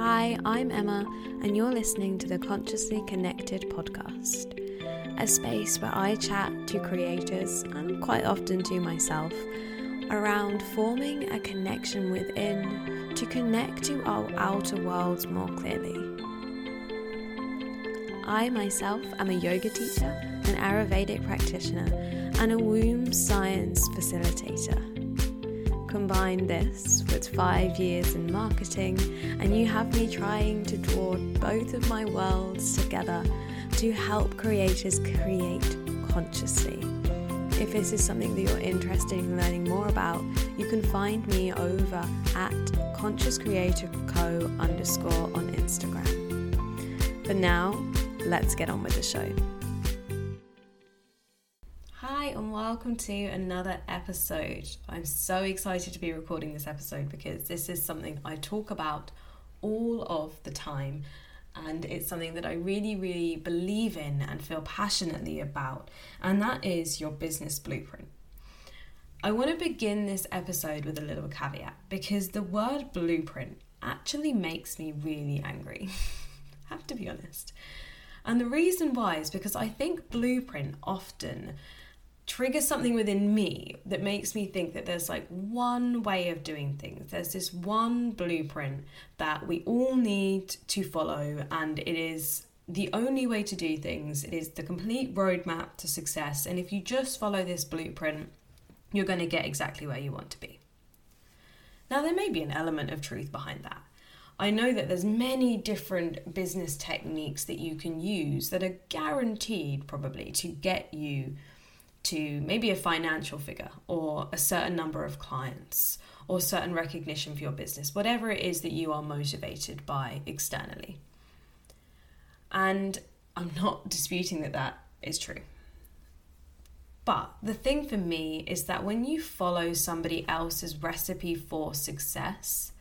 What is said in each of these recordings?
Hi, I'm Emma, and you're listening to the Consciously Connected podcast, a space where I chat to creators and quite often to myself around forming a connection within to connect to our outer worlds more clearly. I myself am a yoga teacher, an Ayurvedic practitioner, and a womb science facilitator. Combine this with five years in marketing, and you have me trying to draw both of my worlds together to help creators create consciously. If this is something that you're interested in learning more about, you can find me over at Conscious Creator Co underscore on Instagram. But now, let's get on with the show. And welcome to another episode. I'm so excited to be recording this episode because this is something I talk about all of the time, and it's something that I really, really believe in and feel passionately about, and that is your business blueprint. I want to begin this episode with a little caveat because the word blueprint actually makes me really angry. have to be honest. And the reason why is because I think blueprint often triggers something within me that makes me think that there's like one way of doing things. There's this one blueprint that we all need to follow, and it is the only way to do things. It is the complete roadmap to success. And if you just follow this blueprint, you're going to get exactly where you want to be. Now, there may be an element of truth behind that. I know that there's many different business techniques that you can use that are guaranteed probably to get you to maybe a financial figure or a certain number of clients or certain recognition for your business, whatever it is that you are motivated by externally. And I'm not disputing that that is true. But the thing for me is that when you follow somebody else's recipe for success,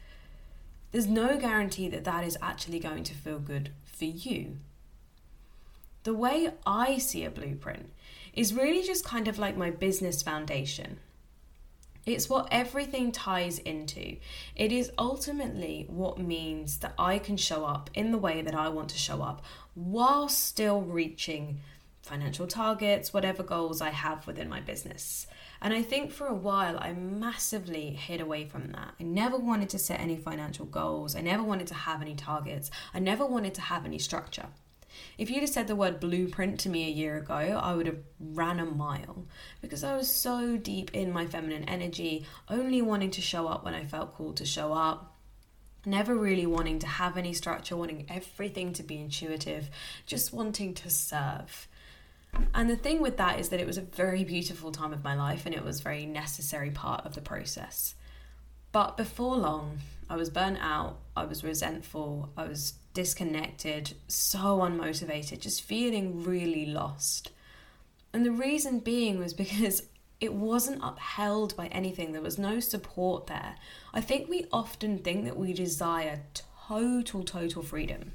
there's no guarantee that that is actually going to feel good for you. The way I see a blueprint is really just kind of like my business foundation. It's what everything ties into. It is ultimately what means that I can show up in the way that I want to show up while still reaching financial targets, whatever goals I have within my business. And I think for a while I massively hid away from that. I never wanted to set any financial goals, I never wanted to have any targets, I never wanted to have any structure. If you'd have said the word blueprint to me a year ago, I would have ran a mile because I was so deep in my feminine energy, only wanting to show up when I felt called to show up. Never really wanting to have any structure, wanting everything to be intuitive, just wanting to serve. And the thing with that is that it was a very beautiful time of my life and it was a very necessary part of the process. But before long, I was burnt out, I was resentful, I was disconnected, so unmotivated, just feeling really lost. And the reason being was because it wasn't upheld by anything, there was no support there. I think we often think that we desire total, total freedom.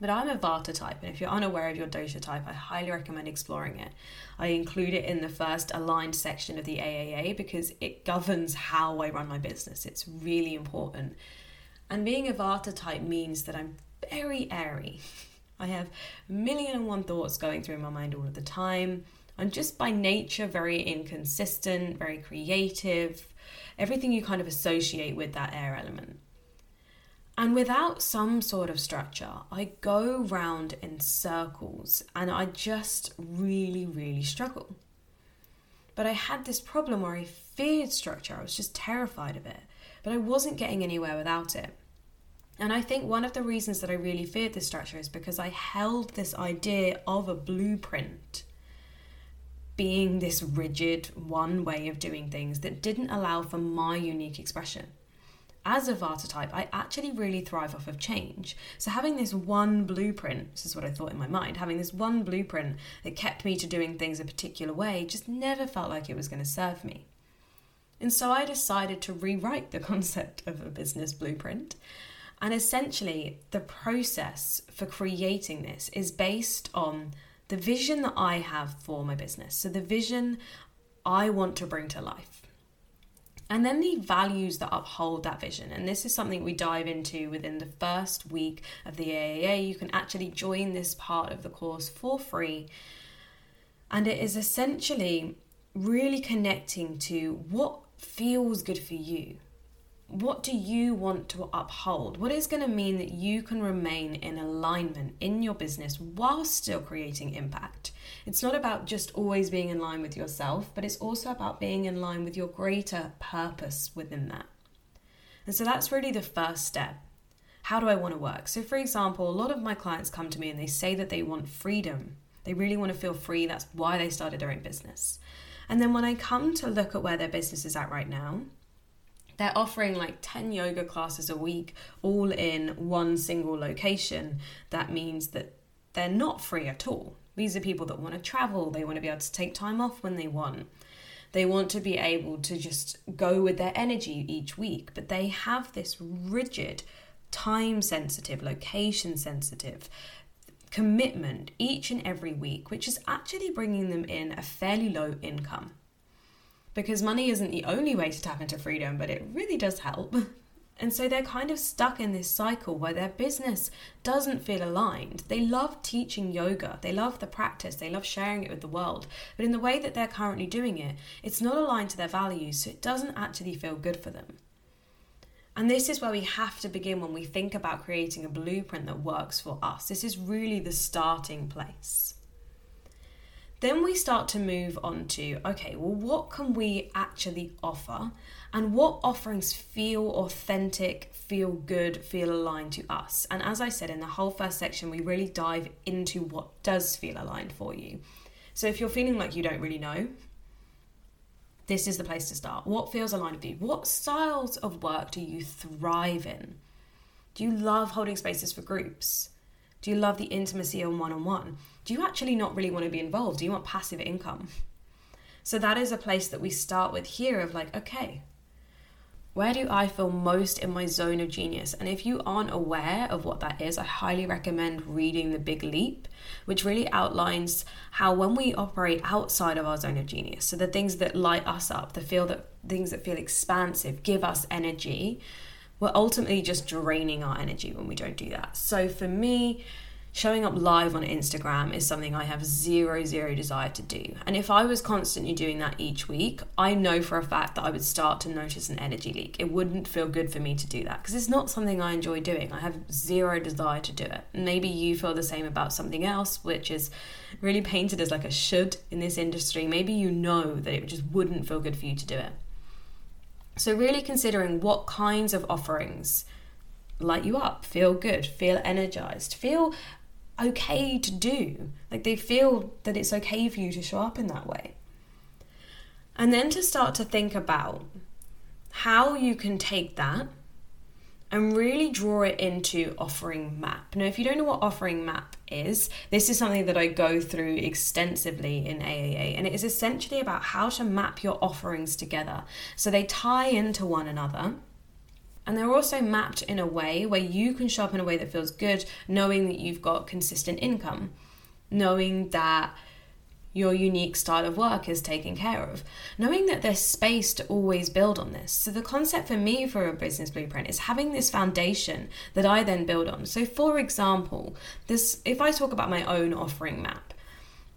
But I'm a Vata type, and if you're unaware of your dosha type, I highly recommend exploring it. I include it in the first aligned section of the AAA because it governs how I run my business. It's really important. And being a Vata type means that I'm very airy. I have a million and one thoughts going through my mind all of the time. I'm just by nature very inconsistent, very creative, everything you kind of associate with that air element. And without some sort of structure, I go round in circles and I just really, really struggle. But I had this problem where I feared structure, I was just terrified of it but I wasn't getting anywhere without it. And I think one of the reasons that I really feared this structure is because I held this idea of a blueprint being this rigid one way of doing things that didn't allow for my unique expression. As a Vata type, I actually really thrive off of change. So, having this one blueprint, this is what I thought in my mind, having this one blueprint that kept me to doing things a particular way just never felt like it was going to serve me. And so I decided to rewrite the concept of a business blueprint. And essentially, the process for creating this is based on the vision that I have for my business. So, the vision I want to bring to life. And then the values that uphold that vision. And this is something we dive into within the first week of the AAA. You can actually join this part of the course for free. And it is essentially really connecting to what feels good for you. What do you want to uphold? What is going to mean that you can remain in alignment in your business while still creating impact? It's not about just always being in line with yourself, but it's also about being in line with your greater purpose within that. And so that's really the first step. How do I want to work? So, for example, a lot of my clients come to me and they say that they want freedom. They really want to feel free. That's why they started their own business. And then when I come to look at where their business is at right now, they're offering like 10 yoga classes a week, all in one single location. That means that they're not free at all. These are people that want to travel, they want to be able to take time off when they want. They want to be able to just go with their energy each week, but they have this rigid, time sensitive, location sensitive commitment each and every week, which is actually bringing them in a fairly low income. Because money isn't the only way to tap into freedom, but it really does help. And so they're kind of stuck in this cycle where their business doesn't feel aligned. They love teaching yoga, they love the practice, they love sharing it with the world. But in the way that they're currently doing it, it's not aligned to their values, so it doesn't actually feel good for them. And this is where we have to begin when we think about creating a blueprint that works for us. This is really the starting place. Then we start to move on to okay, well, what can we actually offer? And what offerings feel authentic, feel good, feel aligned to us? And as I said in the whole first section, we really dive into what does feel aligned for you. So if you're feeling like you don't really know, this is the place to start. What feels aligned with you? What styles of work do you thrive in? Do you love holding spaces for groups? Do you love the intimacy on one on one? Do you actually not really want to be involved? Do you want passive income? So that is a place that we start with here of like, okay, where do I feel most in my zone of genius? And if you aren't aware of what that is, I highly recommend reading The Big Leap, which really outlines how when we operate outside of our zone of genius, so the things that light us up, the feel that things that feel expansive, give us energy, we're ultimately just draining our energy when we don't do that. So for me, showing up live on Instagram is something I have zero, zero desire to do. And if I was constantly doing that each week, I know for a fact that I would start to notice an energy leak. It wouldn't feel good for me to do that because it's not something I enjoy doing. I have zero desire to do it. Maybe you feel the same about something else, which is really painted as like a should in this industry. Maybe you know that it just wouldn't feel good for you to do it. So, really considering what kinds of offerings light you up, feel good, feel energized, feel okay to do. Like they feel that it's okay for you to show up in that way. And then to start to think about how you can take that and really draw it into offering map. Now, if you don't know what offering map is, this is something that I go through extensively in AAA, and it is essentially about how to map your offerings together. So they tie into one another and they're also mapped in a way where you can show up in a way that feels good, knowing that you've got consistent income, knowing that your unique style of work is taken care of, knowing that there's space to always build on this. So, the concept for me for a business blueprint is having this foundation that I then build on. So, for example, this if I talk about my own offering map,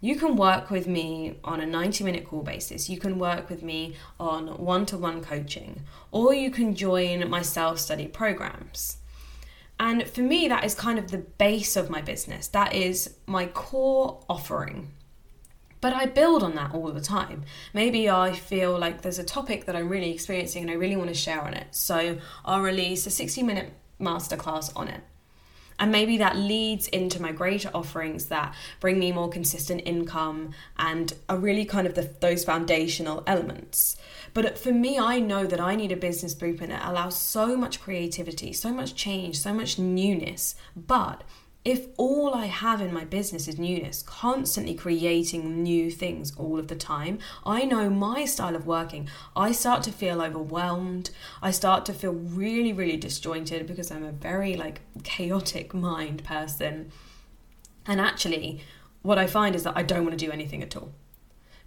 you can work with me on a 90 minute call basis. You can work with me on one to one coaching, or you can join my self study programs. And for me, that is kind of the base of my business. That is my core offering. But I build on that all the time. Maybe I feel like there's a topic that I'm really experiencing and I really want to share on it. So I'll release a 60 minute masterclass on it. And maybe that leads into my greater offerings that bring me more consistent income and are really kind of the, those foundational elements. But for me, I know that I need a business blueprint that allows so much creativity, so much change, so much newness, but if all I have in my business is newness, constantly creating new things all of the time, I know my style of working. I start to feel overwhelmed. I start to feel really, really disjointed because I'm a very like chaotic mind person. And actually, what I find is that I don't want to do anything at all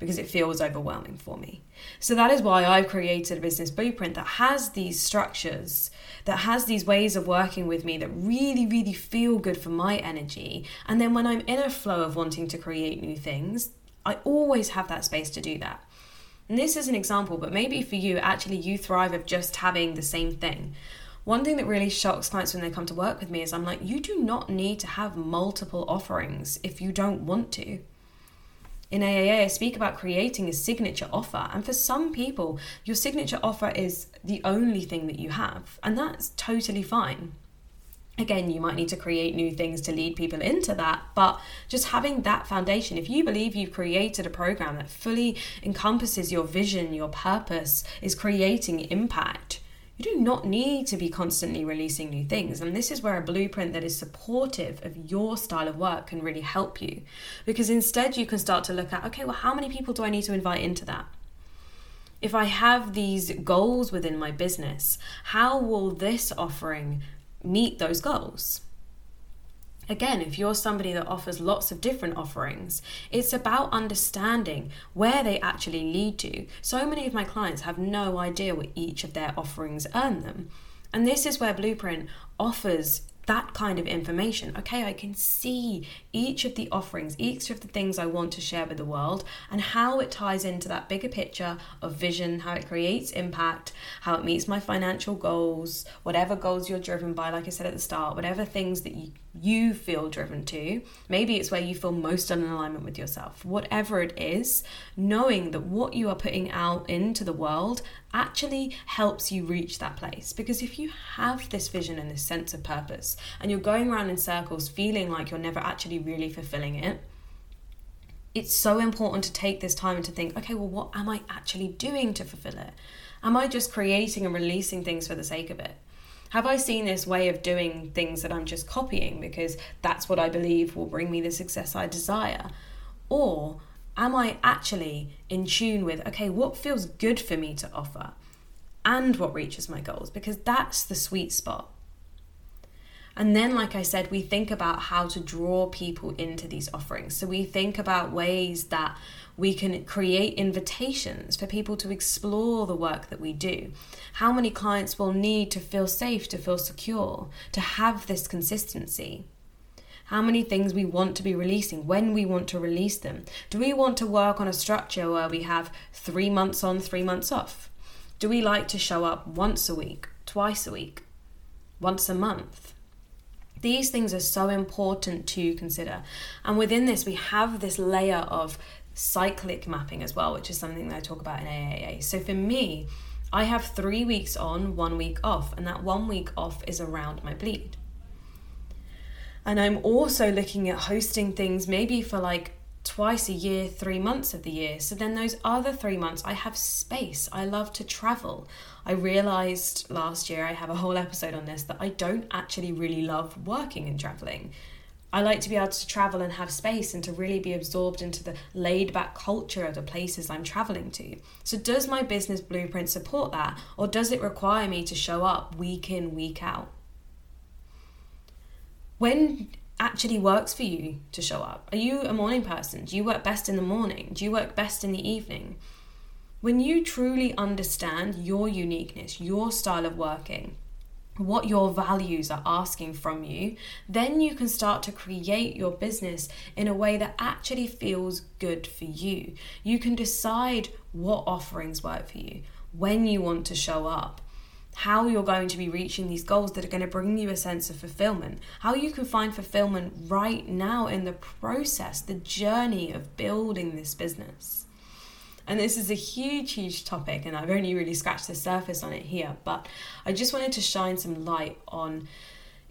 because it feels overwhelming for me. So that is why I've created a business blueprint that has these structures, that has these ways of working with me that really, really feel good for my energy. And then when I'm in a flow of wanting to create new things, I always have that space to do that. And this is an example, but maybe for you, actually, you thrive of just having the same thing. One thing that really shocks clients when they come to work with me is I'm like, you do not need to have multiple offerings if you don't want to. In AAA, I speak about creating a signature offer, and for some people, your signature offer is the only thing that you have, and that's totally fine. Again, you might need to create new things to lead people into that, but just having that foundation, if you believe you've created a program that fully encompasses your vision, your purpose, is creating impact, you do not need to be constantly releasing new things. And this is where a blueprint that is supportive of your style of work can really help you. Because instead, you can start to look at okay, well, how many people do I need to invite into that? If I have these goals within my business, how will this offering meet those goals? Again, if you're somebody that offers lots of different offerings, it's about understanding where they actually lead to. So many of my clients have no idea what each of their offerings earn them. And this is where Blueprint offers that kind of information. Okay, I can see each of the offerings, each of the things I want to share with the world, and how it ties into that bigger picture of vision, how it creates impact, how it meets my financial goals, whatever goals you're driven by, like I said at the start, whatever things that you, you feel driven to. Maybe it's where you feel most in alignment with yourself. Whatever it is, knowing that what you are putting out into the world actually helps you reach that place. Because if you have this vision and this sense of purpose, and you're going around in circles feeling like you're never actually really fulfilling it, it's so important to take this time and to think, okay, well, what am I actually doing to fulfill it? Am I just creating and releasing things for the sake of it? Have I seen this way of doing things that I'm just copying because that's what I believe will bring me the success I desire? Or am I actually in tune with, okay, what feels good for me to offer and what reaches my goals? Because that's the sweet spot. And then, like I said, we think about how to draw people into these offerings. So we think about ways that we can create invitations for people to explore the work that we do. How many clients will need to feel safe, to feel secure, to have this consistency? How many things we want to be releasing, when we want to release them? Do we want to work on a structure where we have three months on, three months off? Do we like to show up once a week, twice a week, once a month? These things are so important to consider. And within this, we have this layer of cyclic mapping as well, which is something that I talk about in AAA. So for me, I have three weeks on, one week off, and that one week off is around my bleed. And I'm also looking at hosting things maybe for like twice a year, three months of the year. So then those other three months, I have space. I love to travel. I realized last year, I have a whole episode on this, that I don't actually really love working and traveling. I like to be able to travel and have space and to really be absorbed into the laid back culture of the places I'm traveling to. So, does my business blueprint support that, or does it require me to show up week in, week out? When actually works for you to show up? Are you a morning person? Do you work best in the morning? Do you work best in the evening? When you truly understand your uniqueness, your style of working, what your values are asking from you, then you can start to create your business in a way that actually feels good for you. You can decide what offerings work for you, when you want to show up, how you're going to be reaching these goals that are going to bring you a sense of fulfillment, how you can find fulfillment right now in the process, the journey of building this business. And this is a huge, huge topic, and I've only really scratched the surface on it here, but I just wanted to shine some light on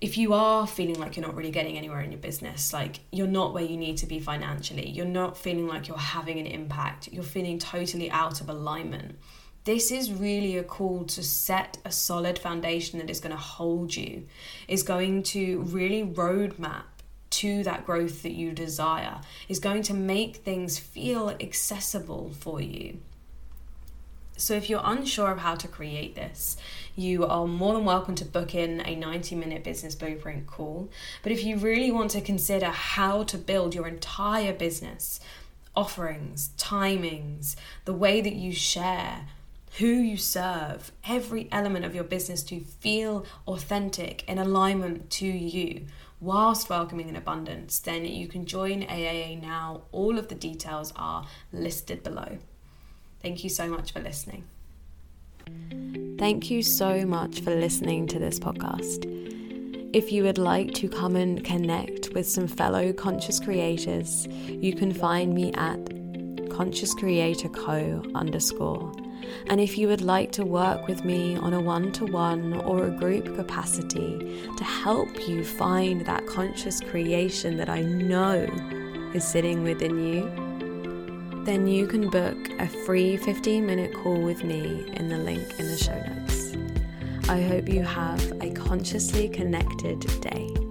if you are feeling like you're not really getting anywhere in your business, like you're not where you need to be financially, you're not feeling like you're having an impact, you're feeling totally out of alignment this is really a call to set a solid foundation that is going to hold you, is going to really roadmap to that growth that you desire, is going to make things feel accessible for you. So, if you're unsure of how to create this, you are more than welcome to book in a 90 minute business blueprint call. But if you really want to consider how to build your entire business offerings, timings, the way that you share, who you serve, every element of your business to feel authentic in alignment to you whilst welcoming an abundance, then you can join AAA now. All of the details are listed below. Thank you so much for listening. Thank you so much for listening to this podcast. If you would like to come and connect with some fellow conscious creators, you can find me at conscious creator co underscore. And if you would like to work with me on a one to one or a group capacity to help you find that conscious creation that I know is sitting within you, then you can book a free 15 minute call with me in the link in the show notes. I hope you have a consciously connected day.